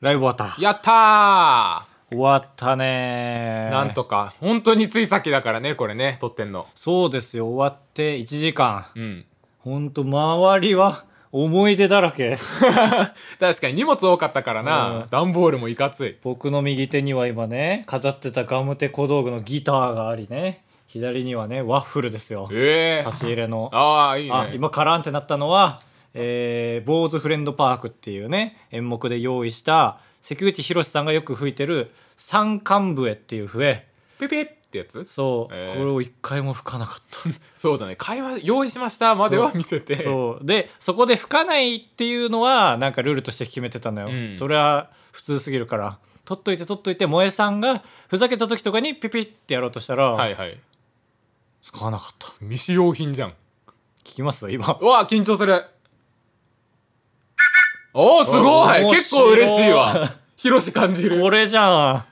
ライブ終わった。やった終わったねーなんとか。本当についさっきだからね、これね、撮ってんの。そうですよ、終わって1時間。うん。ほんと、周りは思い出だらけ。確かに荷物多かったからうな。ん段ボールもいかつい。僕の右手には今ね、飾ってたガムテ小道具のギターがありね。左にはね、ワッフルですよ。ええ差し入れの。ああ、いいね。あ、今カランってなったのは、えー、坊主フレンドパークっていうね、演目で用意した、関口博さんがよく吹いてる三冠笛っていう笛。ピピってやつ？そう、えーこれを一回も吹かなかった。そうだね。会話用意しましたまでは見せて。そうでそこで吹かないっていうのはなんかルールとして決めてたのよ、うんそれは普通すぎるから取っといて取っといて萌えさんがふざけた時とかにピピってやろうとしたら、はいはい。使わなかった未使用品じゃん。聞きます？今うわ、緊張する。おお、すごい。結構嬉しいわ。ヒロシ感じる。これじゃん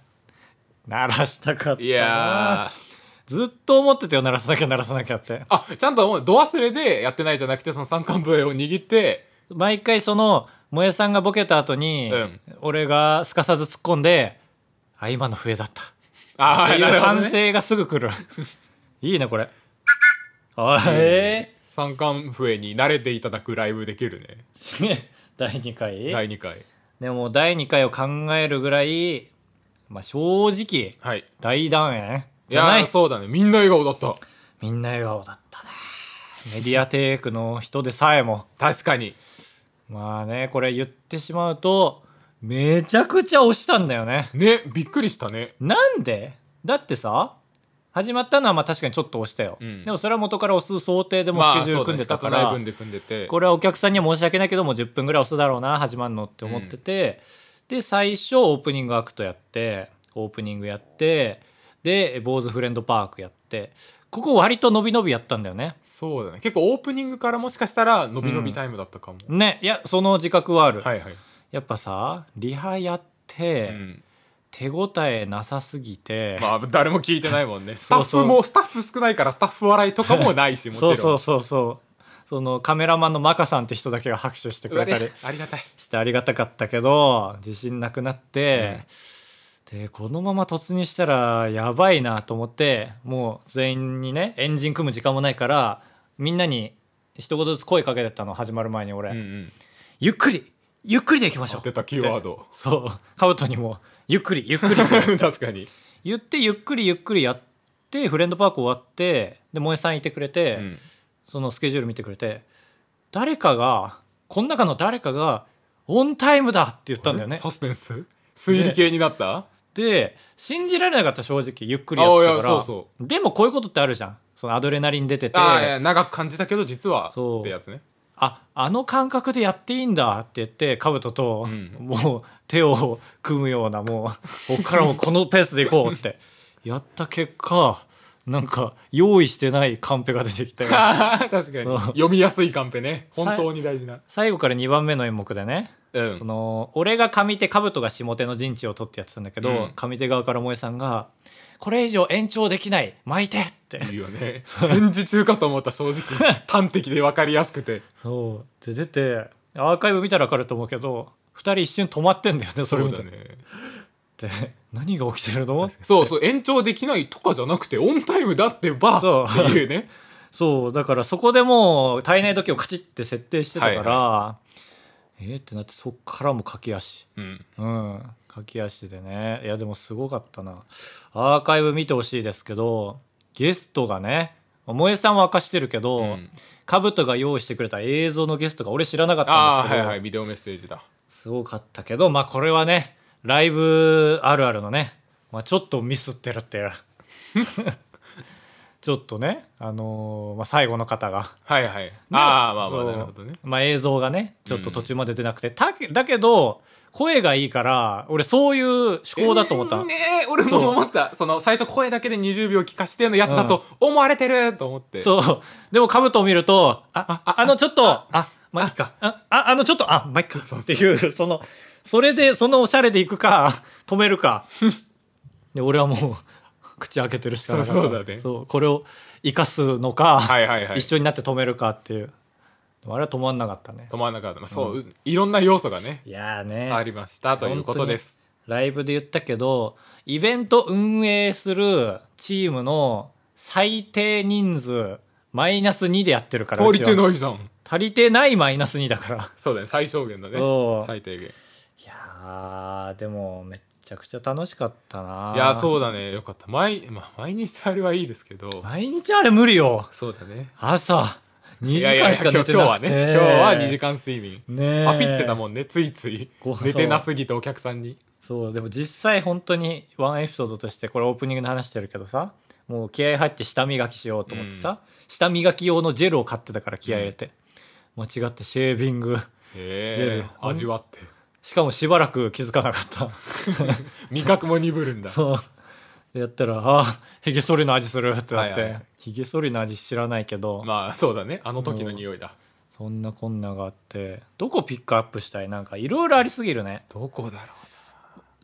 鳴らしたかったな。いやー。ずっと思ってたよ鳴らさなきゃ鳴らさなきゃって。あ、ちゃんともうド忘れでやってないじゃなくて、その三冠笛を握って、毎回その萌えさんがボケた後に、うん。俺がすかさず突っ込んで「あ今の笛だった」あっていう反ね。省がすぐ来る。いいねこれ。あえ三冠笛に慣れていただくライブできるね。ー、第2回第2回。でも第2回を考えるぐらい、まあ、正直はい。大団円いじゃないそうだね。みんな笑顔だった。みんな笑顔だったねメディアテークの人でさえも確かに。まあねこれ言ってしまうとめちゃくちゃ押したんだよねね、びっくりしたね。なんで？だってさ始まったのはまあ確かにちょっと押したよ、うんでもそれは元から押す想定でもスケジュール組んでたから、まあ。これはお客さんには申し訳ないけどもう10分ぐらい押すだろうな始まるのって思ってて、で最初オープニングアクトやってオープニングやってで坊主フレンドパークやってここ割と伸び伸びやったんだよねそうだね。結構オープニングからもしかしたら伸び伸びタイムだったかも。ねいやその自覚はある、はいはい。やっぱさリハやって、うん。手応えなさすぎて、まあ誰も聞いてないもんね。スタッフも、スタッフ少ないからスタッフ笑いとかもないし、もちろ。そうんそうそうそうそのカメラマンのマカさんって人だけが拍手してくれたりねありがたい。してありがたかったけど自信なくなって、でこのまま突入したらやばいなと思ってもう全員にねエンジン組む時間もないからみんなに一言ずつ声かけてたの始まる前に俺、うんうん。ゆっくりゆっくりでいきましょう出たキーワード。そうカブトにもゆっくりゆっくり。確かに。言ってゆっくりゆっくりやってフレンドパーク終わってで萌えさんいてくれて、うん。そのスケジュール見てくれて誰かがこの中の誰かがオンタイムだって言ったんだよね。サスペンス？推理系になった？で信じられなかった正直ゆっくりやってたから。でもこういうことってあるじゃん。そのアドレナリン出てて。長く感じたけど実は。そう。ってやつねああの感覚でやっていいんだって言ってカブトと、うん。もう手を組むようなもう こっからもうこのペースでいこうって。やった結果なんか用意してないカンペが出てきて 確かに。読みやすいカンペね。本当に大事な。最後から2番目の演目でね。うん。その俺が上手兜が下手の陣地を取ってやってたんだけど、うん。上手側から萌えさんが「これ以上延長できない。巻いて!」って。いいよね。戦時中かと思った正直。端的で分かりやすくて。そう。で出てアーカイブ見たら分かると思うけど2人一瞬止まってんだよねそれ見ねで何が起きてるの？そうそう延長できないとかじゃなくてオンタイムだってばそうっていうね。そう。だからそこでもう体内時計をカチッて設定してたから、はえーってなってそっからも駆け足。うん。うん駆け足でね。いやでもすごかったな。アーカイブ見てほしいですけどゲストがね萌えさんは明かしてるけど、うん。カブトが用意してくれた映像のゲストが俺知らなかったんですけど、はいはいビデオメッセージだ。すごかったけどまあこれはねライブあるあるのね、まあ、ちょっとミスってるっていうちょっとねあのーまあ、最後の方が。はいはい。ああまあまあなるほどね。まあ、映像がねちょっと途中まで出なくて、ただけど声がいいから俺そういう思考だと思った。の、えーねえ俺も思った。その最初声だけで20秒聞かしてのやつだと思われてると思って。そう。でも兜を見るとあああのちょっとあまあいいか。ああ。あのちょっとあまあいいか。っていうそのそれでそのおしゃれでいくか止めるか。で俺はもう口開けてるしかなそうだね。そうこれを生かすのか、はいはいはい。一緒になって止めるかっていう。あれは止まんなかったね。止まらなかった、まあ、そう、いろんな要素がねいやーね。ありましたということです。ライブで言ったけどイベント運営するチームの最低人数マイナス2でやってるから足りてないじゃん。足りてないマイナス2だから。そうだね最小限だね。最低限。いやーでもめっちゃくちゃ楽しかったな。いやそうだね。よかった。毎,、まあ、毎日あれはいいですけど。毎日あれ無理よ。そうだね。朝2時いやいや間しか寝て今日なくて。はね。今日は2時間睡眠。ねえ。アピってたもんね。ついつい。寝てなすぎてお客さんに。そう。でも実際本当にワンエピソードとしてこれオープニングで話してるけどさ。もう気合入って舌磨きしようと思ってさ、舌磨き用のジェルを買ってたから気合入れて、間違ってシェービングジェル。味わってしかもしばらく気づかなかった。味覚も鈍るんだ。そう。でやったらああひげ剃りの味するってなって、ひげ剃りの味知らないけど、まあそうだね。あの時の匂いだ。そんなこんながあって。どこピックアップしたい？なんかいろいろありすぎるね。どこだろ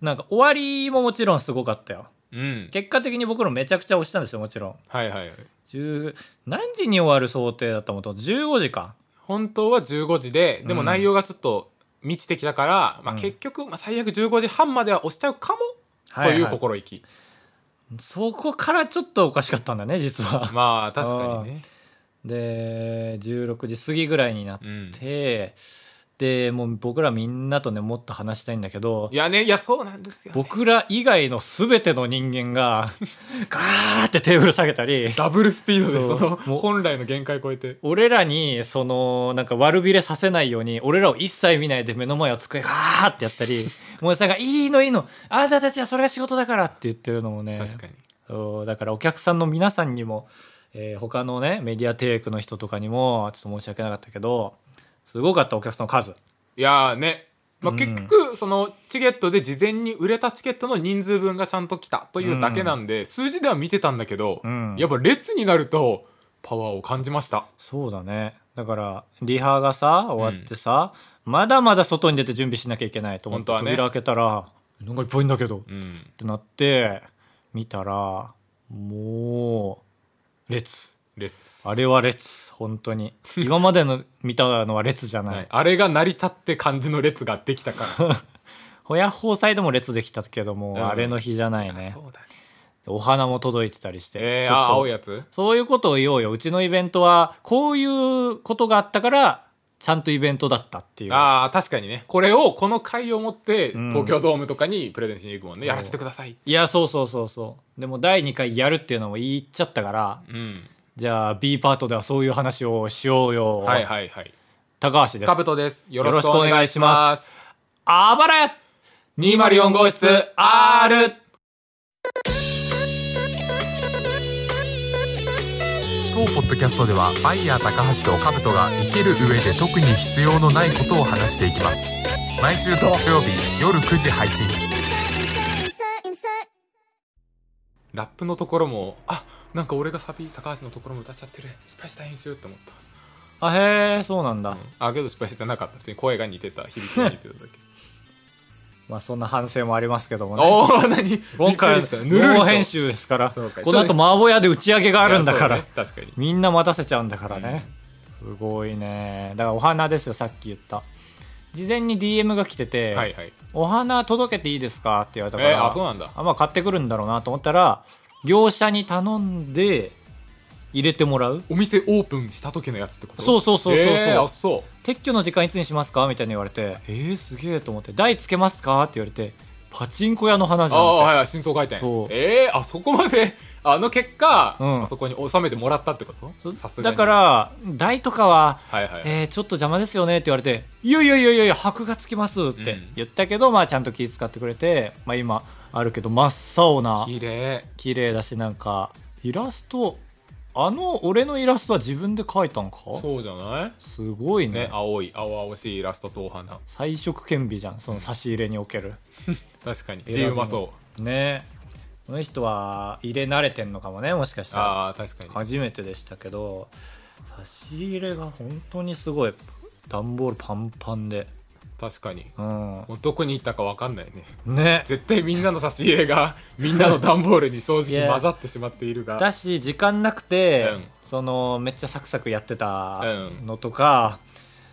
なんか終わりももちろんすごかったよ。ううん。結果的に僕らめちゃくちゃ押したんですよもちろん。はいはいはい。10何時に終わる想定だったもんと15時か。本当は15時ででもうん。内容がちょっと満ちてきたから、まあ、うん。結局、まあ、最悪15時半までは押しちゃうかもはいはい。という心意気、そこからちょっとおかしかったんだね実は。まあ確かにね。で16時過ぎぐらいになっうん。て、でもう僕らみんなとねもっと話したいんだけどいやねいやそうなんですよ、ね、僕ら以外の全ての人間が ガーってテーブル下げたりダブルスピードでその本来の限界超えて。俺らにそのなんか悪びれさせないように俺らを一切見ないで目の前を机ガーってやったりもうさんが「いいのいいのあなたたちはそれが仕事だから」って言ってるのもね。確かに。そうだからお客さんの皆さんにも、えー他のねメディアテイクの人とかにもちょっと申し訳なかったけどすごかったお客さんの数。いやーね、まあ、うん。結局そのチケットで事前に売れたチケットの人数分がちゃんと来たというだけなんで、数字では見てたんだけど、うん。やっぱ列になるとパワーを感じました。そうだね。だからリハがさ終わってさ、まだまだ外に出て準備しなきゃいけないと思って扉開けたら、なんかいっぱいんだけどっうん。てなって見たらもう列列。あれは列本当に。今までの見たのは列じゃない、はい、あれが成り立って感じの列ができたから。ホヤッホーサイドも列できたけども、うん。あれの日じゃないいやねそうだね。お花も届いてたりして、えー、あちょっと。青いやつ？そういうことを言おうよ。うちのイベントはこういうことがあったからちゃんとイベントだったっていう。ああ確かにね。これをこの回をもってうん。東京ドームとかにプレゼンしに行くもんね、んやらせてください。いやそうそうそうそう。でも第2回やるっていうのも言っちゃったからうんじゃあ B パートではそういう話をしようよ、はいはいはい。高橋です。カブトです。よろしくお願いします。あばらや204号室 R 当ポッドキャストではバイヤー高橋とカブトが生きる上で特に必要のないことを話していきます。毎週土曜日夜9時配信。ラップのところもあなんか俺がサビ高橋のところも歌っちゃってる。失敗した編集って思った、あへえそうなんだ、あけど失敗してなかった。普通に声が似てた響きが似てただけ。まあそんな反省もありますけどもね。おお何？今回びっくりした。ぬるりと。ノー編集ですからこの後麻婆屋で打ち上げがあるんだから、ね。確かに。みんな待たせちゃうんだからね、すごいね。だからお花ですよさっき言った。事前に DM が来てて、はいはい。お花届けていいですか？って言われたから、えー、あそうなんだ。あまあ買ってくるんだろうなと思ったら業者に頼んで入れてもらう？お店オープンした時のやつってこと？そうそうそうそうそう。えーあそう。撤去の時間いつにしますか？みたいに言われてえー、すげえと思って。台つけますか？って言われてパチンコ屋の花じゃんああはいはい真相回転。そう。えー、あそこまで？あの結果、うん。あそこに収めてもらったってこと？そさすがに。だから台とかははいはい、えー、ちょっと邪魔ですよねって言われて、いやいやいやいや箔がつきますってうん。言ったけど、まあちゃんと気遣ってくれて、まあ今あるけど、真っ青な、綺麗。綺麗だし、なんか、イラスト、あの、俺のイラストは自分で描いたんか？そうじゃない？すごいね。ね青い青々しいイラストとお花。彩色顕微じゃん、その差し入れにおける。確かに。選ぶ字う。まそうね。この人は入れ慣れてんのかもね、もしかしたら。ああ確かに。初めてでしたけど、差し入れが本当にすごい。段ボールパンパンで。確かに。うん。もうどこに行ったか分かんないね。ね。絶対みんなの差し入れが みんなの段ボールに正直混ざってしまっているが。だし時間なくて、うん。そのめっちゃサクサクやってたうんのとか、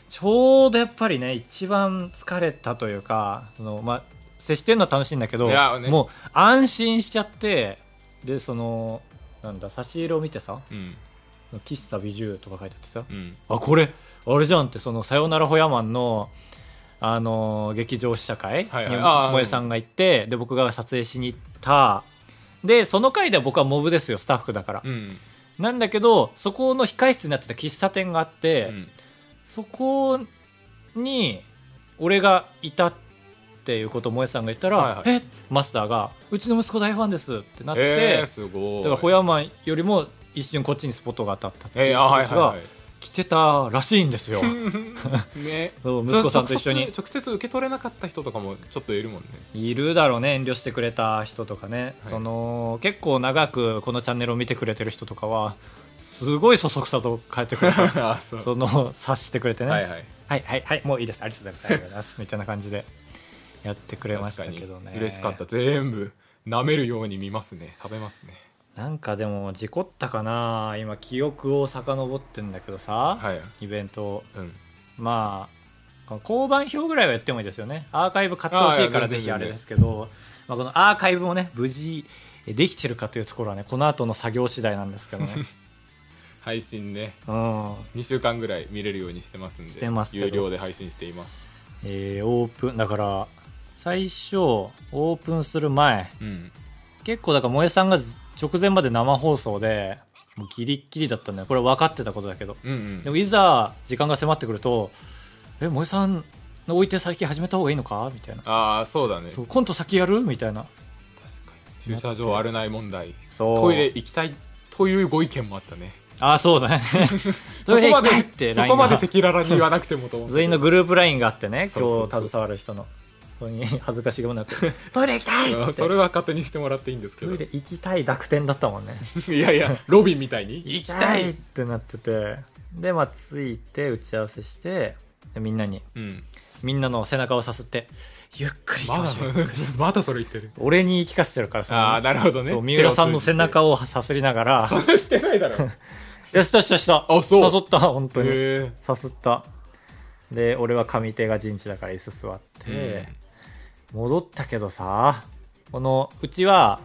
ちょうどやっぱりね一番疲れたというかその、まあ、接してるのは楽しいんだけど、ね。もう安心しちゃってでそのなんだ差し入れを見てさうん「喫茶美獣」とか書いてあってさうん。あこれあれじゃんってその「さよならホヤマンの」あの劇場試写会に萌えさんが行ってで僕が撮影しに行った。でその回では僕はモブですよスタッフだから、うん。なんだけどそこの控室になってた喫茶店があって、うん。そこに俺がいたっていうことを萌えさんが言ったら「はいはい。え？マスターが「うちの息子大ファンです」ってなって、えー、すごい。だからホヤマンよりも一瞬こっちにスポットが当たったっていう人たちがはいはいはい来てたらしいんですよ。ね。そう息子さんと一緒に。直接受け取れなかった人とかもちょっといるもんね。いるだろうね遠慮してくれた人とかね、はい。その結構長くこのチャンネルを見てくれてる人とかはすごいそそくさと帰ってくれた。その察してくれてね、はいはい。はいはいはい。もういいです。ありがとうございます。ありがとうございます。みたいな感じでやってくれましたけどね。嬉しかった。全部舐めるように見ますね。食べますねなんかでも事故ったかな。今記憶を遡ってんだけどさ、はい。イベント。うん。まあ交番表ぐらいはやってもいいですよね。アーカイブ買ってほしいからぜひあれですけど、まあ、このアーカイブもね無事えできてるかというところはねこの後の作業次第なんですけどね。配信ね。うん。2週間ぐらい見れるようにしてますんでしてます有料で配信しています。えーオープンだから最初オープンする前。うん。結構だから萌えさんが直前まで生放送でもうギリッギリだったんだよ。これ分かってたことだけど。うんうん。でもいざ時間が迫ってくると「え萌えさんの置いて先始めた方がいいのか?」みたいな。ああそうだね。そうコント先やる？みたいな。駐車場あるない問題。そう。トイレ行きたい？というご意見もあったね。ああそうだね。トイレ行きたいってそこまで赤裸々に言わなくてもと思って全員のグループ LINE があってねそうそうそう。今日携わる人のそこに 恥ずかしげもなく。トイレ行きたいって。それは勝手にしてもらっていいんですけど。トイレ行きたい濁点だったもんね。いやいやロビンみたいに？行きたい。ってなってて。でまあ着いて打ち合わせしてでみんなに。うん。みんなの背中をさすってゆっくり行きましょう。まだそれ言ってる。俺に言い聞かせてるからそのああなるほどね。三浦さんの背中ををさすりながら。そんなしてないだろ「よしよしよしと。あそう。誘った本当に。へさすった。で俺は上手が陣地だから椅子座って、戻ったけどさこのうちは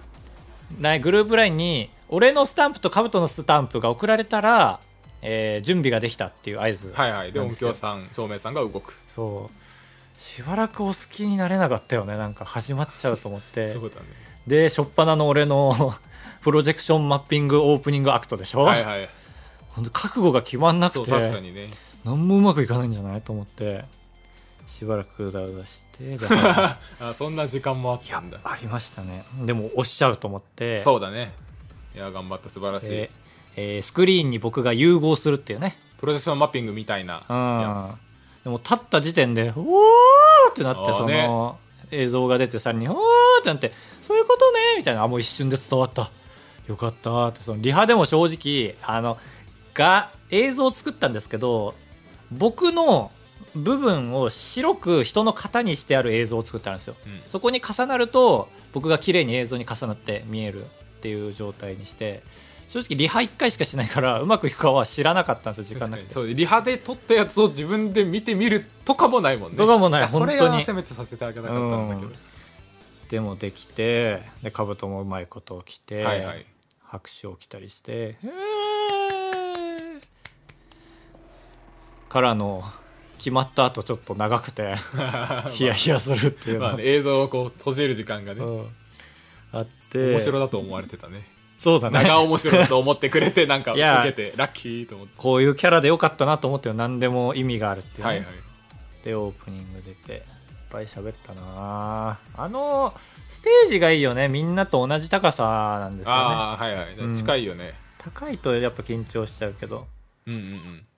なグループラインに俺のスタンプとカブトのスタンプが送られたら、えー準備ができたっていう合図はいはい。で音響さん照明さんが動く。そう。しばらくお好きになれなかったよね。なんか始まっちゃうと思って。そうだね。で初っ端の俺の プロジェクションマッピングオープニングアクトでしょ、はいはい。ほんと覚悟が決まんなくて。確かにね。何もうまくいかないんじゃない？と思ってしばらくうだうだしてで あそんな時間もあったんだ。ありましたね。でも押しちゃうと思って。そうだね。いや頑張った素晴らしい。でえースクリーンに僕が融合するっていうね。プロジェクションマッピングみたいなうん。やでも立った時点で「おー!」ってなってその、ね映像が出てさらに「おー!」ってなって「そういうことね」みたいな。あもう一瞬で伝わった。よかったって。そのリハでも正直あのが映像を作ったんですけど僕の部分を白く人の型にしてある映像を作ってあるんですよ。つうん。そこに重なると僕が綺麗に映像に重なって見えるっていう状態にして正直リハ1回しかしないからうまくいくかは知らなかったんですよ時間なくて。そうリハで撮ったやつを自分で見てみるとかもないもんね。とかもない本当に。はせめてさせてあげたかったんだけど、でもできてで兜もうまいこと着て、はいはい。拍手を着たりして「えー。からの決まった後ちょっと長くて ヒヤヒヤするっていうの、まあね、映像をこう閉じる時間がね、うん。あって面白だと思われてたね。そうだね。長面白だと思ってくれてなんか 受けてラッキーと思って。こういうキャラでよかったなと思ってよ何でも意味があるっていう、ね。はいはいでオープニング出ていっぱい喋ったな。あのステージがいいよね。みんなと同じ高さなんですよね。ああはいはい、うん。近いよね。高いとやっぱ緊張しちゃうけど。うんうんうん。こ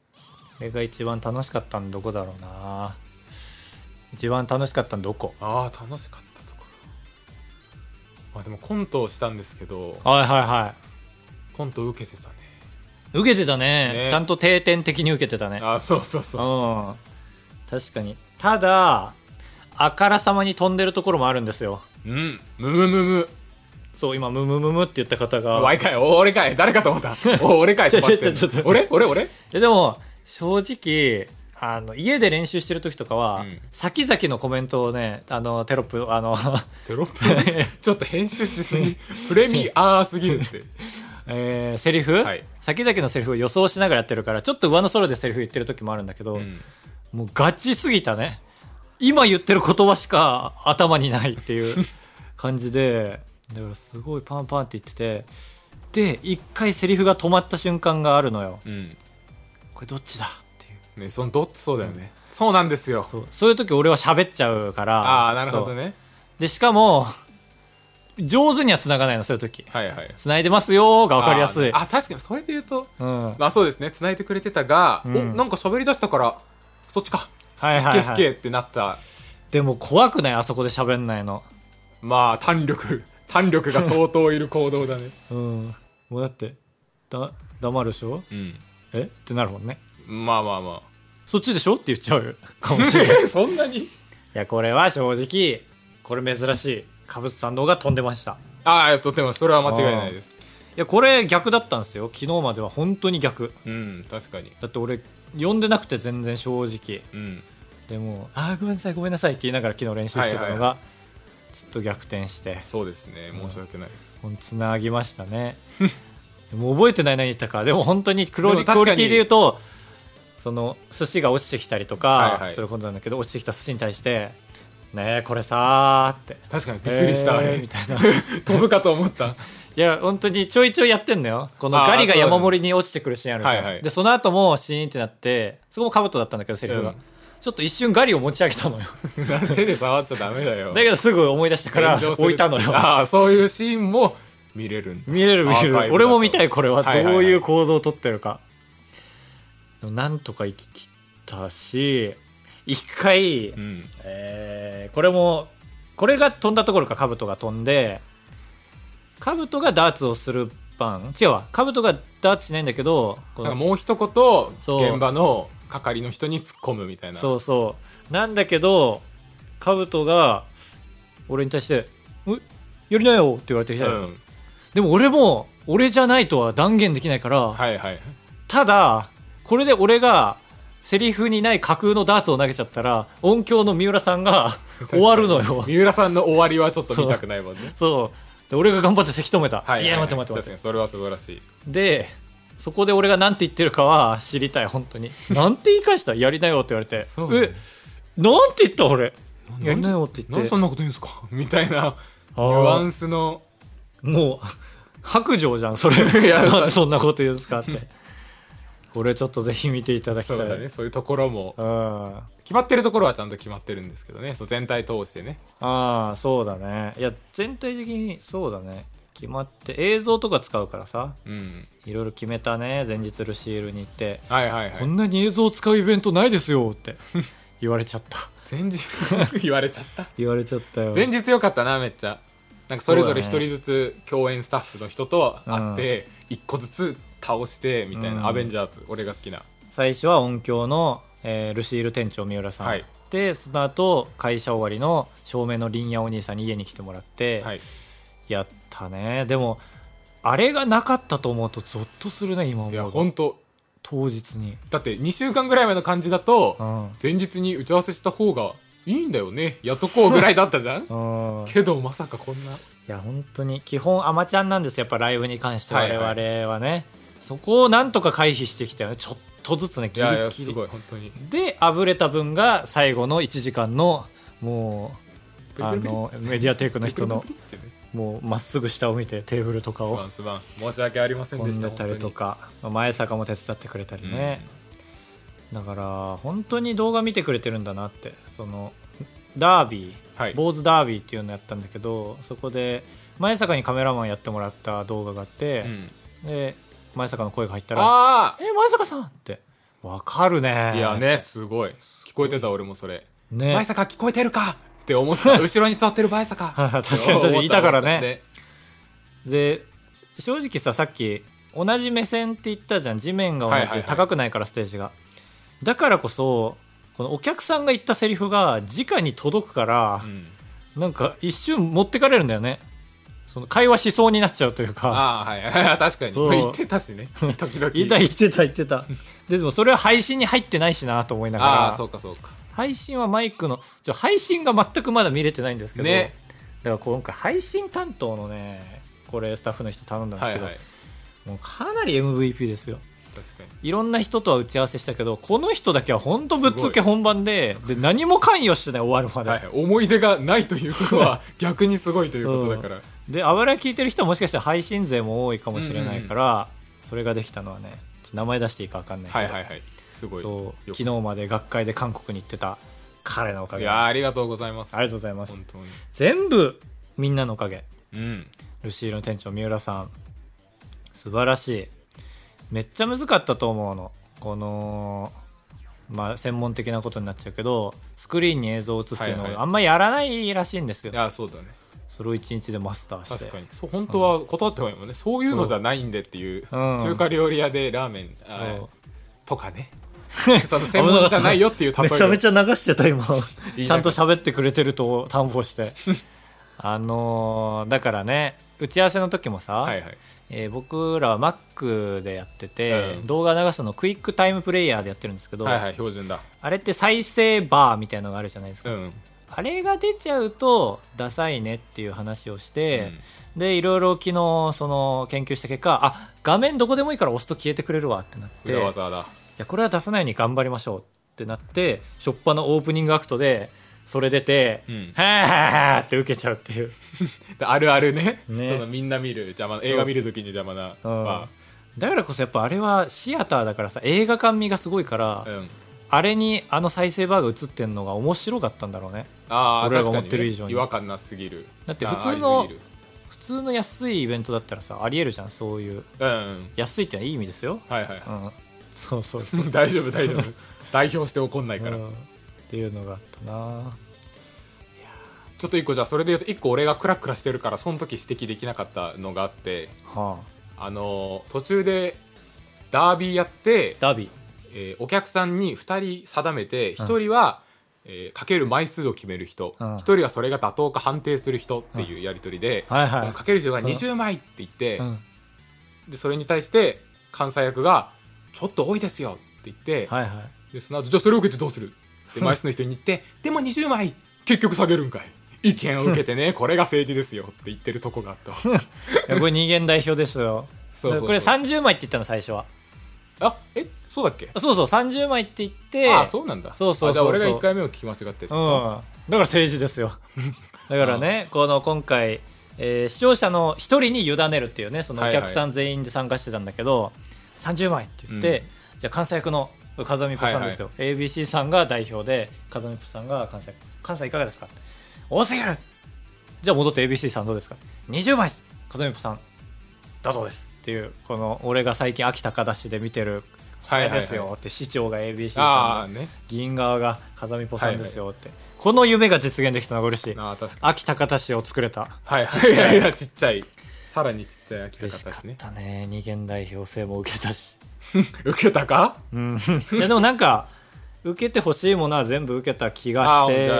れが一番楽しかったのどこだろうな。一番楽しかったのどこ？ああ楽しかったところ。まあでもコントをしたんですけど。はいはいはコント受けてたね。い受けてたね。ね。ちゃんと定点的に受けてたね。ああそうそうそうう。ん。確かに。ただあからさまに飛んでるところもあるんですよ。うん。むむむむそう今ムムムムって言った方が。おいかいお俺かい。誰かと思った。お俺かい 俺？俺？俺？でも正直あの家で練習してる時とかは、うん。先々のコメントをねあのテロップあの、テロップ？ちょっと編集しすぎ。プレミアーすぎるって。えーセリフ、はい。先々のセリフを予想しながらやってるからちょっと上の空でセリフ言ってる時もあるんだけど、うん。もうガチすぎたね。今言ってる言葉しか頭にないっていう 感じでだからすごいパンパンって言っててで一回セリフが止まった瞬間があるのよ。うんこれどっちだっていう。ねそのどっちそうだよね、そうなんですよ。そう。そういう時俺は喋っちゃうから。ああなるほどそう。ねでしかも上手には繋がないのそういう時。はいはい。繋いでますよーが分かりやすい。あーあ確かにそれで言うとうん。まあそうですね繋いでくれてたが、うん。おなんか喋り出したからそっちか。はいはいはい。しけしけってなった。でも怖くないあそこで喋んないの。まあ弾力 弾力が相当いる行動だね。うん。もうだってだ黙るでしょ？うんえ？ってなるもんね。まあまあまそっちでしょ？って言っちゃうよ。かもしれない。い あそんなに？やこれは正直これ珍しい。かぶつさんの方が飛んでました。ああとてもそれは間違いないです。いやこれ逆だったんですよ。昨日までは本当に逆。うん確かに。だって俺呼んでなくて全然正直。うん。でもあーごめんなさいごめんなさいって言いながら昨日練習してたのが、はちょっと逆転して。そうですね。申し訳ないほんつなぎましたね でも覚えてない何言ったか。でも本当にクオリティで言うとその寿司が落ちてきたりとか、はいはい。することなんだけど落ちてきた寿司に対して「ねえこれさー」って。確かにびっくりした、あれ。えーみたいな。飛ぶかと思った。いや本当にちょいちょいやってんのよ。このガリが山盛りに落ちてくるシーンあるじゃん、はいはい。でその後もシーンってなってそこもカブトだったんだけどセリフが、うん。ちょっと一瞬ガリを持ち上げたのよ。手で触っちゃダメだよ。だけどすぐ思い出してから置いたのよ。ああそういうシーンも見れるんだ。見れる見れる。俺も見たい。これはどはいはいはいういう行動をとってるか、でもなんとか生き切ったし一回、うん。えーこれもこれが飛んだところか兜が飛んで兜がダーツをする番。違うわ。兜がダーツしないんだけどこのなんかもう一そう。言現場の係の人に突っ込むみたいな。そうそう。なんだけど兜が俺に対して「えやりなよ」って言われてきたよ、うんでも俺も俺じゃないとは断言できないから、はいはい。ただこれで俺がセリフにない架空のダーツを投げちゃったら音響の三浦さんが終わるのよ。三浦さんの終わりはちょっと見たくないもんね。そう。で俺が頑張ってせき止めた、はいいや待って待って待って。確かにそれは素晴らしい。でそこで俺が何て言ってるかは知りたい本当に。なんて言い返した？やりなよって言われて。そうえなんて言った俺？なやりなよって言って。なんでそんなこと言うんですか？みたいなニあュアーンスの。もう白状じゃんそれ。いやなんでそんなこと言うんですかって。これちょっとぜひ見ていただきたい。そうだね。そういうところも。うん。決まってるところはちゃんと決まってるんですけどね。そう全体通してね。ああそうだね。いや全体的にそうだね。決まって映像とか使うからさ。うん。いろいろ決めたね前日ルシールに行って、はいはいはい。こんなに映像を使うイベントないですよって。言われちゃった。前日 言われちゃった。言われちゃったよ。前日よかったなめっちゃなんかそれぞれ一人ずつ共演スタッフの人と会って一個ずつ倒してみたいな、うん。アベンジャーズ俺が好きな。最初は音響の、えールシール店長三浦さん、はい。でその後会社終わりの照明の林野お兄さんに家に来てもらって、はい。やったね。でもあれがなかったと思うとゾッとするね今いや思う本当。当日に、だって2週間ぐらい前の感じだとうん。前日に打ち合わせした方がいいんだよね。やっとこうぐらいだったじゃん？うん。けどまさかこんな。いや本当に基本アマちゃんなんですよやっぱライブに関して我はいはい。々はね、そこをなんとか回避してきたよね。ちょっとずつねいギリギリごい本当に。であぶれた分が最後の1時間のもうあのメディアテイクの人のもうまっすぐ下を見てテーブルとかすをまんすまん。申し訳ありませんでした飛んでたりとかまあ前坂も手伝ってくれたりね、だから本当に動画見てくれてるんだなってそのダービーはい。坊主ダービーっていうのやったんだけどそこで前坂にカメラマンやってもらった動画があってう、ん。で前坂の声が入ったらあ「え前坂さん!」ってわかるね。あいやねすごい。聞こえてた俺もそれ。ね。前坂聞こえてるか？って思った。後ろに座ってる前坂。確かに確かにいたからね。でで正直ささっき同じ目線って言ったじゃん。地面が同じで、はいはいはい。高くないからステージがだからこそこのお客さんが言ったセリフが直に届くからう、ん。なんか一瞬持ってかれるんだよね。その会話しそうになっちゃうというか。ああはい。は い確かに。言ってたしね。時々。言ってた言ってた。ででもそれは配信に入ってないしなと思いながら。ああそうかそうか。配信はマイクのちょ配信が全くまだ見れてないんですけど、ね。だから今回配信担当のねこれスタッフの人頼んだんですけど、はいはい。もうかなり MVP ですよいろんな人とは打ち合わせしたけどこの人だけは本当ぶっつけ本番でで何も関与してない終わるまで、はいはい。思い出がないということは 逆にすごいということだから。であばら聞いてる人はもしかしたら配信勢も多いかもしれないから、それができたのはね名前出していいか分かんないけど、はいはいはい。すごい。そう。よ昨日まで学会で韓国に行ってた彼のおかいげやーありがとうございます。ありがとうございます。本当に。全部みんなのおかげ。うん。ルシールの店長三浦さん。素晴らしいめっちゃ難かったと思うの。このまあ専門的なことになっちゃうけどスクリーンに映像を映すっていうのはいはい。をあんまやらないらしいんですよ、いやそうだね。それを一日でマスターして。確かに。そう本当は断ってもいいもんね。そういうのじゃないんでっていうう。ん中華料理屋でラーメンとかね。その専門じゃないよっていう例えめちゃめちゃ流してた今いいちゃんと喋ってくれてると担保してあのーだからね打ち合わせの時もさ、はいはいえー僕らは Mac でやってて、うん。動画流すのクイックタイムプレイヤーでやってるんですけど、はいはい標準だ。あれって再生バーみたいなのがあるじゃないですか、うん。あれが出ちゃうとダサいねっていう話をして、でいろいろ昨日その研究した結果あ画面どこでもいいから押すと消えてくれるわってなって裏技だ。じゃあこれは出さないように頑張りましょうってなって初っ端のオープニングアクトでそれ出て「うん。はーはーはーって受けちゃうっていう、で あるあるね。ね。そのみんな見る邪魔な映画見るときに邪魔なうん。バだからこそやっぱあれはシアターだからさ映画館味がすごいから、ーうん。あれにあの再生バーが映ってるのが面白かったんだろうね。ああ俺らが思ってる以上に。違和感なすぎる。だって普通のありすぎる。普通の安いイベントだったらさありえるじゃんそういう。うんうん。安いってのはいい意味ですよ、はいはい。うん、そうそう。大丈夫大丈夫。代表して怒んないから。うんっていうのがあったな。ちょっと一個じゃあそれで言うと一個俺がクラクラしてるからその時指摘できなかったのがあってはあ。あのー途中でダービーやって、ダービー。えーお客さんに2人定めて1人は、えーかける枚数を決める人、うん。1人はそれが妥当か判定する人っていうやり取りで、はいはい。かける人が20枚って言って、うん。でそれに対して関西役が「ちょっと多いですよ」って言って、はいはい。でその後じゃあそれを受けてどうするって枚数の人に言って「でも20枚結局下げるんかい」意見を受けてね これが政治ですよって言ってるとこがあった。これ人間代表ですよ。そうこれ30枚って言ったの最初は。あえそうだっけ？そうそう30枚って言ってあそうなんだ。そうそうそう俺が1回目を聞き間違ってうん、だから政治ですよ。だからね、この今回、えー視聴者の一人に委ねるっていうねそのお客さん全員で参加してたんだけど、30枚って言って、じゃあ関西役の風見ぽさんですよ、ABC さんが代表で風見ぽさんが関西関西いかがですか？多すぎる！じゃあ戻って ABC さんどうですか？20枚風見ぽさんだそうです。っていうこの俺が最近秋田かしで見てるこれですよ。って市長が ABC さんのああね。議員側が風見ぽさんですよ。って、この夢が実現できたのが嬉しい。秋高田市を作れた。はいはい。いやいやちっちゃい。さらにちっちゃい秋田嬉しかったね。二元代表制も受けたし 受けたか？うん。いやでもなんか受けてほしいものは全部受けた気がして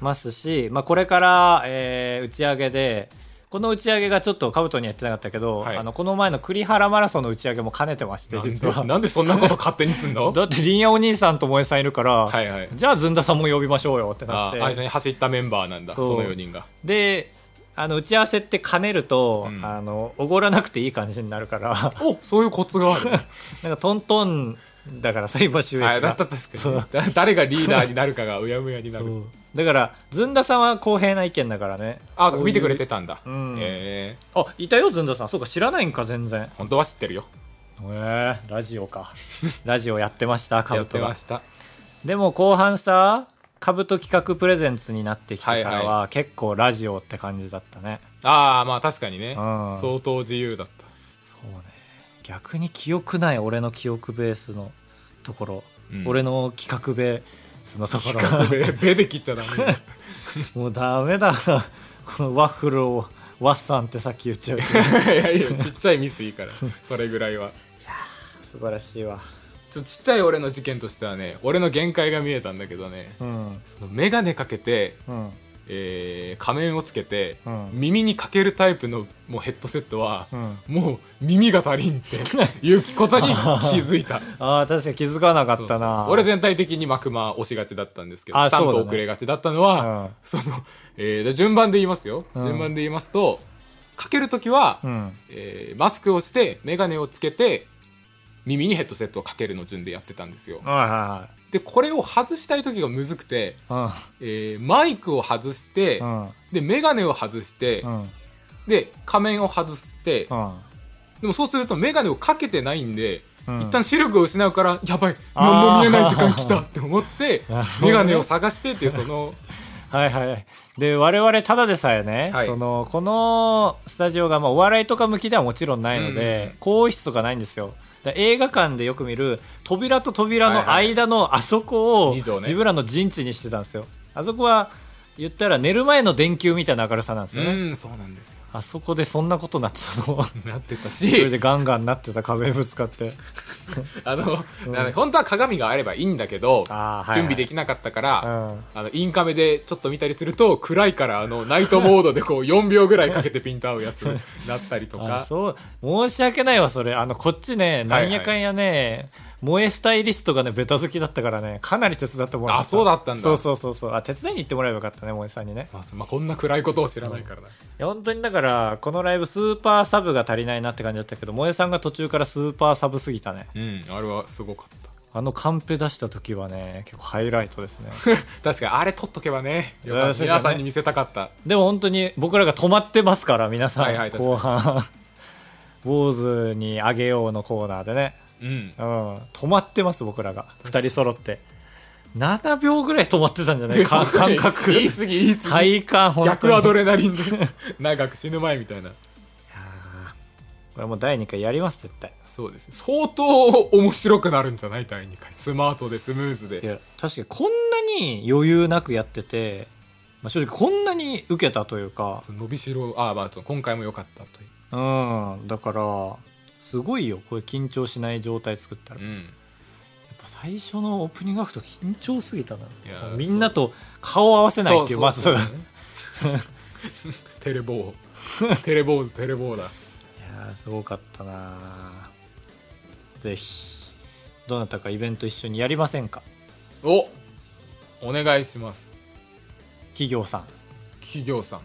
ますし、まあ、これから、えー打ち上げでこの打ち上げがちょっと兜にやってなかったけど、はい。あのこの前の栗原マラソンの打ち上げも兼ねてましてなんで実は。なんでそんなこと勝手にすんの？だって林野お兄さんと萌えさんいるから、はいはい。じゃあずんださんも呼びましょうよってなって。ああ一緒に走ったメンバーなんだその4人が。であの打ち合わせって兼ねると、うん。あのおごらなくていい感じになるから。おそういうコツがある。なんかトントンだからさ今収益が。はいだったら確かそう。にだ誰がリーダーになるかがうやむやになる。だからずんださんは公平な意見だからね。あ見てくれてたんだ。うん。へえ。あいたよずんださん。そうか知らないんか全然。本当は知ってるよ。へえラジオか。ラジオやってましたカやっブトが。てました。でも後半さカブト企画プレゼンツになってきてからは結構ラジオって感じだったね。ああまあ確かにね。うん。相当自由だった。そうね。逆に記憶ない俺の記憶ベースのところ、うん。俺の企画ベースのところ。ベベで切っちゃダメ。もうダメだ。このワッフルをワッサンってさっき言っちゃう いやいやちっちゃいミスいいから。それぐらいは。素晴らしいわちょちっちゃい俺の事件としてはね俺の限界が見えたんだけどね。うん。その眼鏡かけてうん。えー仮面をつけて、うん。耳にかけるタイプのもうヘッドセットは、うん。もう耳が足りんって いうことに気づいた。ああ確かに気づかなかったな。俺全体的にマクマ押しがちだったんですけどあそうだね。スタンプ遅れがちだったのは、うん。その、えーで順番で言いますよ、うん。順番で言いますとかけるときは、うん。えーマスクをして眼鏡をつけて耳にヘッドセットをかけるの順でやってたんですよ。はいはでこれを外したい時がむずくて、いはいえーマイクを外して、で眼鏡を外して、うん。で仮面を外して、うん。でもそうすると眼鏡をかけてないんで、うん。一旦視力を失うからやばい何も見えない時間来たって思って 眼鏡を探してっていうそのはいはいで我々ただでさえね、はい。そのこのスタジオが、まあ、お笑いとか向きではもちろんないので、更衣室とかないんですよ映画館でよく見る扉と扉のはい間のあそこを自分らの陣地にしてたんですよ。あそこは言ったら寝る前の電球みたいな明るさなんですうよね、んそうなんですよ。あそこでそんなことになってたの。なってたそれしでガンガンなってた壁ぶつかって あの、うん。本当は鏡があればいいんだけど、はいはい。準備できなかったから、うん。あのインカメでちょっと見たりすると暗いからあのナイトモードでこう4秒ぐらいかけてピント合うやつに なったりとあかそう。申し訳ないわそれ。あのこっちねはい。なんやかんやね、萌えスタイリストがねベタ好きだったからねかなり手伝ってもらった。あそうだったんだ。そうそうそうそう。あ手伝いに行ってもらえばよかったね萌えさんにね。まあまあ、こんな暗いことを知らないからな、いや本当にだからこのライブスーパーサブが足りないなって感じだったけど萌えさんが途中からスーパーサブすぎたね。うんあれはすごかった。あのカンペ出した時はね結構ハイライトですね。確かにあれ撮っとけばね。皆さんに見せたかったでも本当に僕らが止まってますから皆さん、はいはい後半坊主にあげようのコーナーでねうん。うん、止まってます僕らが。2人揃って。7秒ぐらい止まってたんじゃない？か 感覚。言い過ぎ言い過ぎ。体感逆アドレレナリンで 長く死ぬ前みたいな。これもう第2回やります絶対。そうです。ね相当面白くなるんじゃない？第2回。スマートでスムーズで。いや確かにこんなに余裕なくやってて、まあ、正直こんなに受けたというか。伸びしろあまあそう今回も良かったという。うん。だからすごいよ。これ緊張しない状態作ったら、やっうんぱ最初のオープニングアクト緊張すぎたな。みんなと顔を合わせないっていう。まず。テレボー。テレボーズテレボーだ。いやーすごかったな。ぜひどなたかイベント一緒にやりませんか？おお願いします。企業さん。企業さん。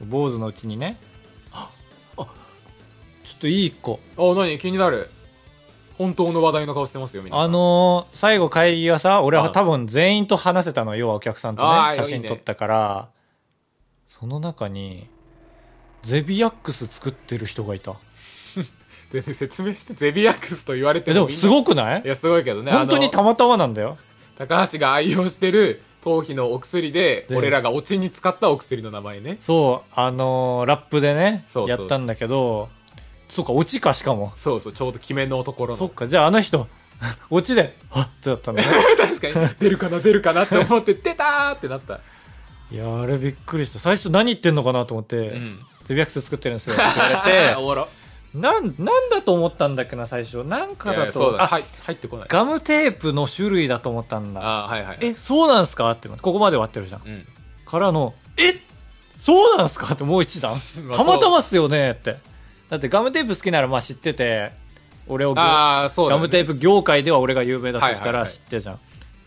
うん。坊主のうちにねちょっといい子。あ何？気になる。本当の話題の顔してますよみんな。あのー最後会議はさ俺はあ多分全員と話せたの要はお客さんとね写真撮ったから。その中にゼビアックス作ってる人がいた。で説明してゼビアックスと言われてえでもすごくくない？いやすごいけどね本当にたまたまなんだよ。高橋が愛用してる頭皮のお薬でで俺らがおちに使ったお薬の名前ね。そうあのーラップでねそうそうそう。やったんだけどそうかオチかしかも。そうそうちょうど決めのところの。そっかじゃああの人 オチではっってだったんだね。確かに。出るかな出るかなって思って出たーってなった。いやあれびっくりした。最初何言ってんのかなと思ってうん「ゼビアックス作ってるんですよ」って言われておもろ。なんなんだと思ったんだっけな最初。なんかだとあや入ってこない。ガムテープの種類だと思ったんだ。あはいはいえそうなんすかってここまで終わってるじゃん。うん。からのえそうなんすかってもう一段。まあたまたまっすよねってだってガムテープ好きならまあ知ってて俺をああそうだ、ね、ガムテープ業界では俺が有名だとしたらはいはいはい。知ってるじゃん、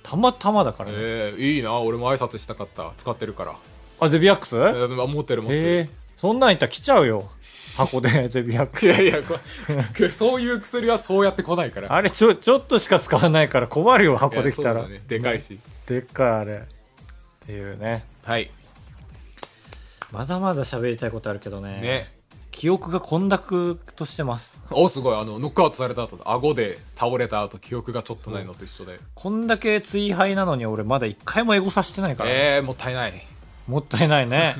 たまたまだからね、えー、いいな。俺も挨拶したかった。使ってるから。あゼビアックス？えー持ってる持ってる。へえそんなんいったら来ちゃうよ。箱で ゼビアックス。いやいやそういう薬はそうやって来ないから。あれちょちょっとしか使わないから困るよ箱できたら、ね。でかいし。でっかいあれ。っていうね。はい。まだまだ喋りたいことあるけどね。ね記憶が混濁としてます。おすごい。あのノックアウトされた後だ。顎で倒れた後記憶がちょっとないのと一緒で。こんだけ追敗なのに俺まだ一回もエゴさしてないから、えー、もったいない。もったいないね。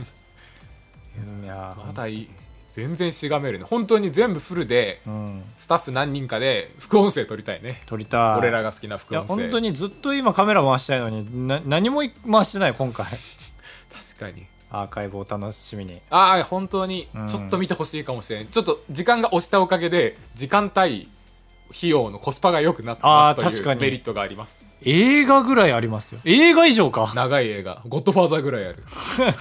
いやまだいい。全然しがめるね。本当に全部フルでうん。スタッフ何人かで副音声撮りたいね。撮りたい。俺らが好きない副や音声。本当にずっと今カメラ回したいのにな何も回してない今回。確かにアーカイブを楽しみに。ああ本当に。うん。ちょっと見てほしいかもしれない、ちょっと時間が押したおかげで時間帯費用のコスパが良くなってあますというメリットがあります。映画ぐらいありますよ。映画以上か。長い映画。ゴッドファーザーぐらいある。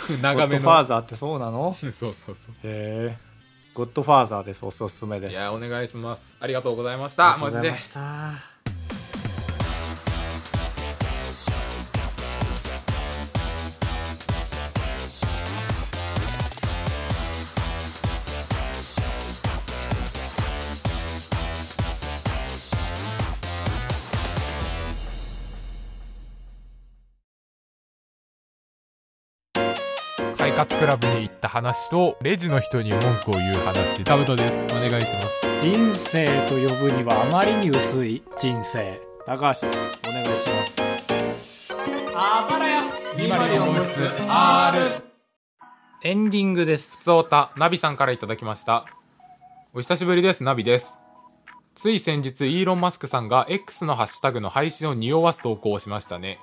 ゴ 長めの。ッドファーザーってそうなの？そうそうそう。へえゴッドファーザーですおすすめです。いやお願いします。ありがとうございました。ありがとうございマジで活クラブに行った話とレジの人に文句を言う話。タブトです。お願いします。人生と呼ぶにはあまりに薄い人生。高橋です。お願いします。あばらや。204号室 R エンディングです。ふつおたナビさんからいただきました。お久しぶりです。ナビですつい先日イーロン・マスクさんが X のハッシュタグの廃止を匂わす投稿をしましたね。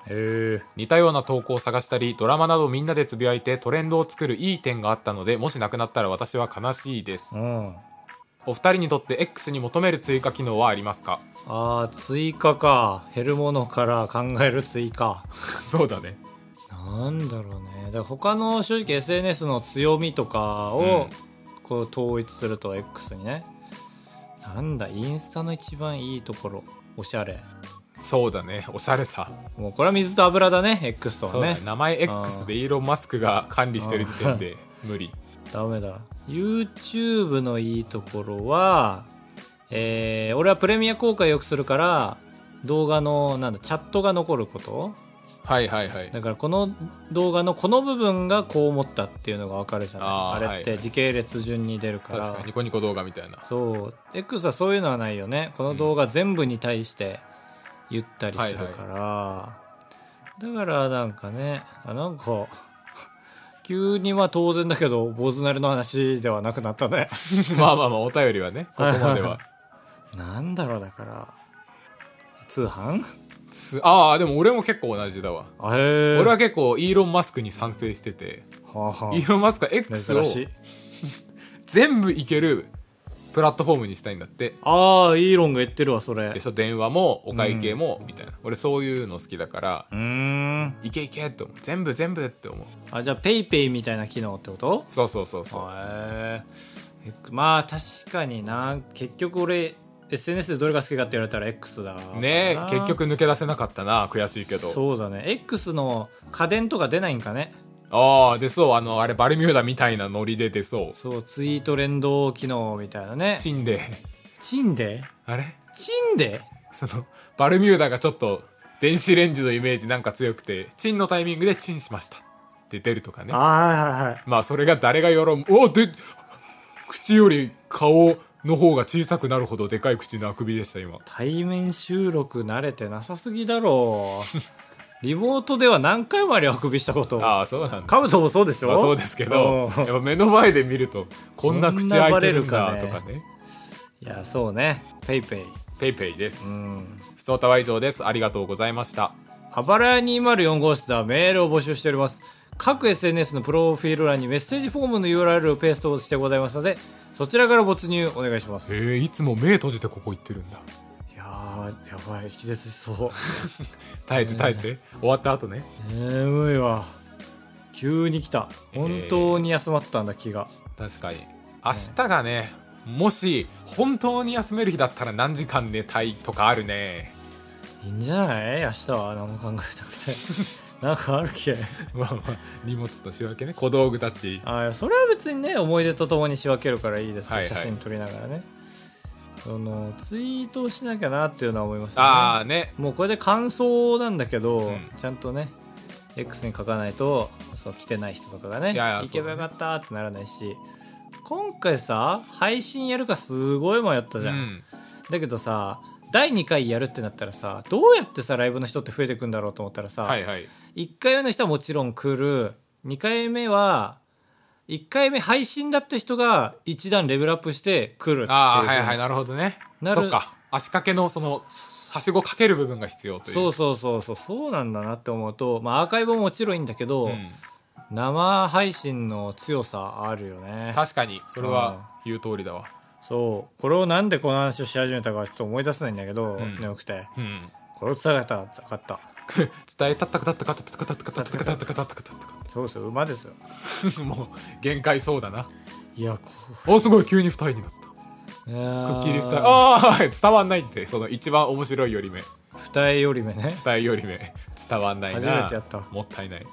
似たような投稿を探したりドラマなどみんなでつぶやいてトレンドを作るいい点があったのでもしなくなったら私は悲しいです。うん。お二人にとって X に求める追加機能はありますか？あー追加か。減るものから考える追加。そうだね。なんだろうね。だから他の正直 SNS の強みとかをこう統一すると X にねなんだインスタの一番いいところ。おしゃれ。そうだね。おしゃれさ。もうこれは水と油だね X とはね。名前 X でイーロン・マスクが管理してる時点で無理。ダメだ。YouTube のいいところはえー俺はプレミア公開よくするから動画のなんだチャットが残ることはいはいはい。だからこの動画のこの部分がこう思ったっていうのが分かるじゃない。あれっはいはい。て時系列順に出るから、確かにニコニコ動画みたいな。そう。X はそういうのはないよね。この動画全部に対して言ったりするから、だからなんかねあなんか 急には当然だけど坊主なりの話ではなくなったね。まあまあまあお便りはねここまでは。なんだろうだから。通販？つああでも俺も結構同じだわ。俺は結構イーロン・マスクに賛成してて。はあはイーロン・マスクは X を 全部いけるプラットフォームにしたいんだって。ああイーロンが言ってるわそれ。でしょ電話もお会計もみたいな、俺そういうの好きだからうーん。いけいけって思う。全部全部って思う。あじゃあ PayPay みたいな機能ってこと？そうそうそうそう。へえまあ確かにな。結局俺 SNS でどれが好きかって言われたら X だねえ結局抜け出せなかったな悔しいけど。そうだね。X の家電とか出ないんかね。ああ出そう。あのあれバルミューダみたいなノリで出そう。そうツイート連動機能みたいなね。チンでチンであれ？チンでそのバルミューダがちょっと電子レンジのイメージなんか強くてチンのタイミングでチンしましたって出るとかね。あはいはいはい。まあそれが誰が喜ぶ？おで口より顔の方が小さくなるほどでかい口のあくびでした今。対面収録慣れてなさすぎだろう。リモートでは何回もありあくびしたこと。ああそうなんだ。カブトもそうでしょ？まあそうですけどうん。やっぱ目の前で見るとこんな口開いてるんだこんなバレるかね。とかね。いやそうね。 PayPay。PayPay です。うん。ふつおたは以上です。ありがとうございました。あばらや204号室ではメールを募集しております。各 SNS のプロフィール欄にメッセージフォームの URL をペーストしてございますのでそちらから没入お願いします。いえー、いつも目閉じてここ行ってるんだ。やーやばい引き出しそう。耐えて耐えて。終わった後ね。眠いわ。急に来た。本当に休まったんだ気が。確かに。明日がねもし本当に休める日だったら何時間寝たいとかあるね。いいんじゃない？明日は。何も考えたくてなんかあるけ。まあまあ荷物と仕分けね。小道具たち。あそれは別にね思い出とともに仕分けるからいいですよ、はいはい。写真撮りながらね。そのツイートをしなきゃなっていうのは思いましたああね。もうこれで感想なんだけど、うん。ちゃんとね X に書かないとそう来てない人とかがねい行けばよかったってならないし。今回さ配信やるかすごい迷ったじゃん、うん。だけどさ第2回やるってなったらさどうやってさライブの人って増えていくんだろうと思ったらさ、はいはい。1回目の人はもちろん来る。2回目は1回目配信だった人が一段レベルアップして来るっていうああはいはいなるほどね。なる。そっか。足掛けのそのはしごかける部分が必要という。そうそうそうそう。そうなんだなって思うと、まあ、アーカイブももちろんいいんだけど、うん。生配信の強さあるよね。確かに。それは言う通りだわそう。これをなんでこの話をし始めたかちょっと思い出せないんだけど、ん。眠くて。うん。これを伝えたかった。伝えたったかたったかったかたったかたったかたったかたったかたったかそうですよ馬ですよもう限界そうだないやこおすごい急に二人になったうクくっきり二人ああ伝わんないってその一番面白いより目二重より目ね二重より目伝わんないな初めてやったもったいない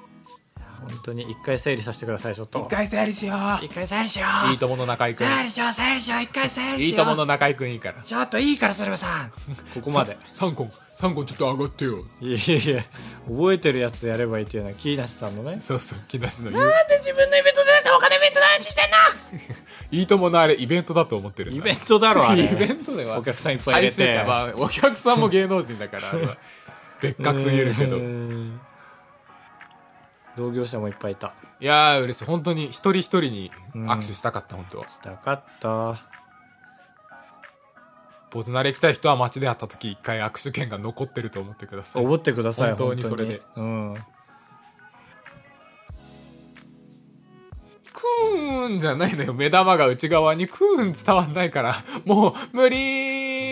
本当に一回整理させてくださいちょっと。一回整理しよう。一回整理しよう。いいともの中居くん整理しよう整理しよう。一回整理しよう。いいともの中居くんいいから。ちょっといいから鶴瓶さん。ここまで。サンコンサンコンちょっと上がってよ。いやいや覚えてるやつやればいいっていうのは木梨さんのね。そうそう木梨のなんで自分のイベントじゃなくて他のイベントの話してんのいいとものあれイベントだと思ってるイベントだろあれ。イベントではお客さんいっぱい入れて。まあお客さんも芸能人だから 別格すぎるけど同業者もいっぱいいた。いやー嬉しい。本当に一人一人に握手したかった、本当は。したかった。ボズナレ行きたい人は街で会った時一回握手券が残ってると思ってください。覚ってください本当にそれで。うん。クーンじゃないのよ。目玉が内側にクーン伝わんないから。もう無理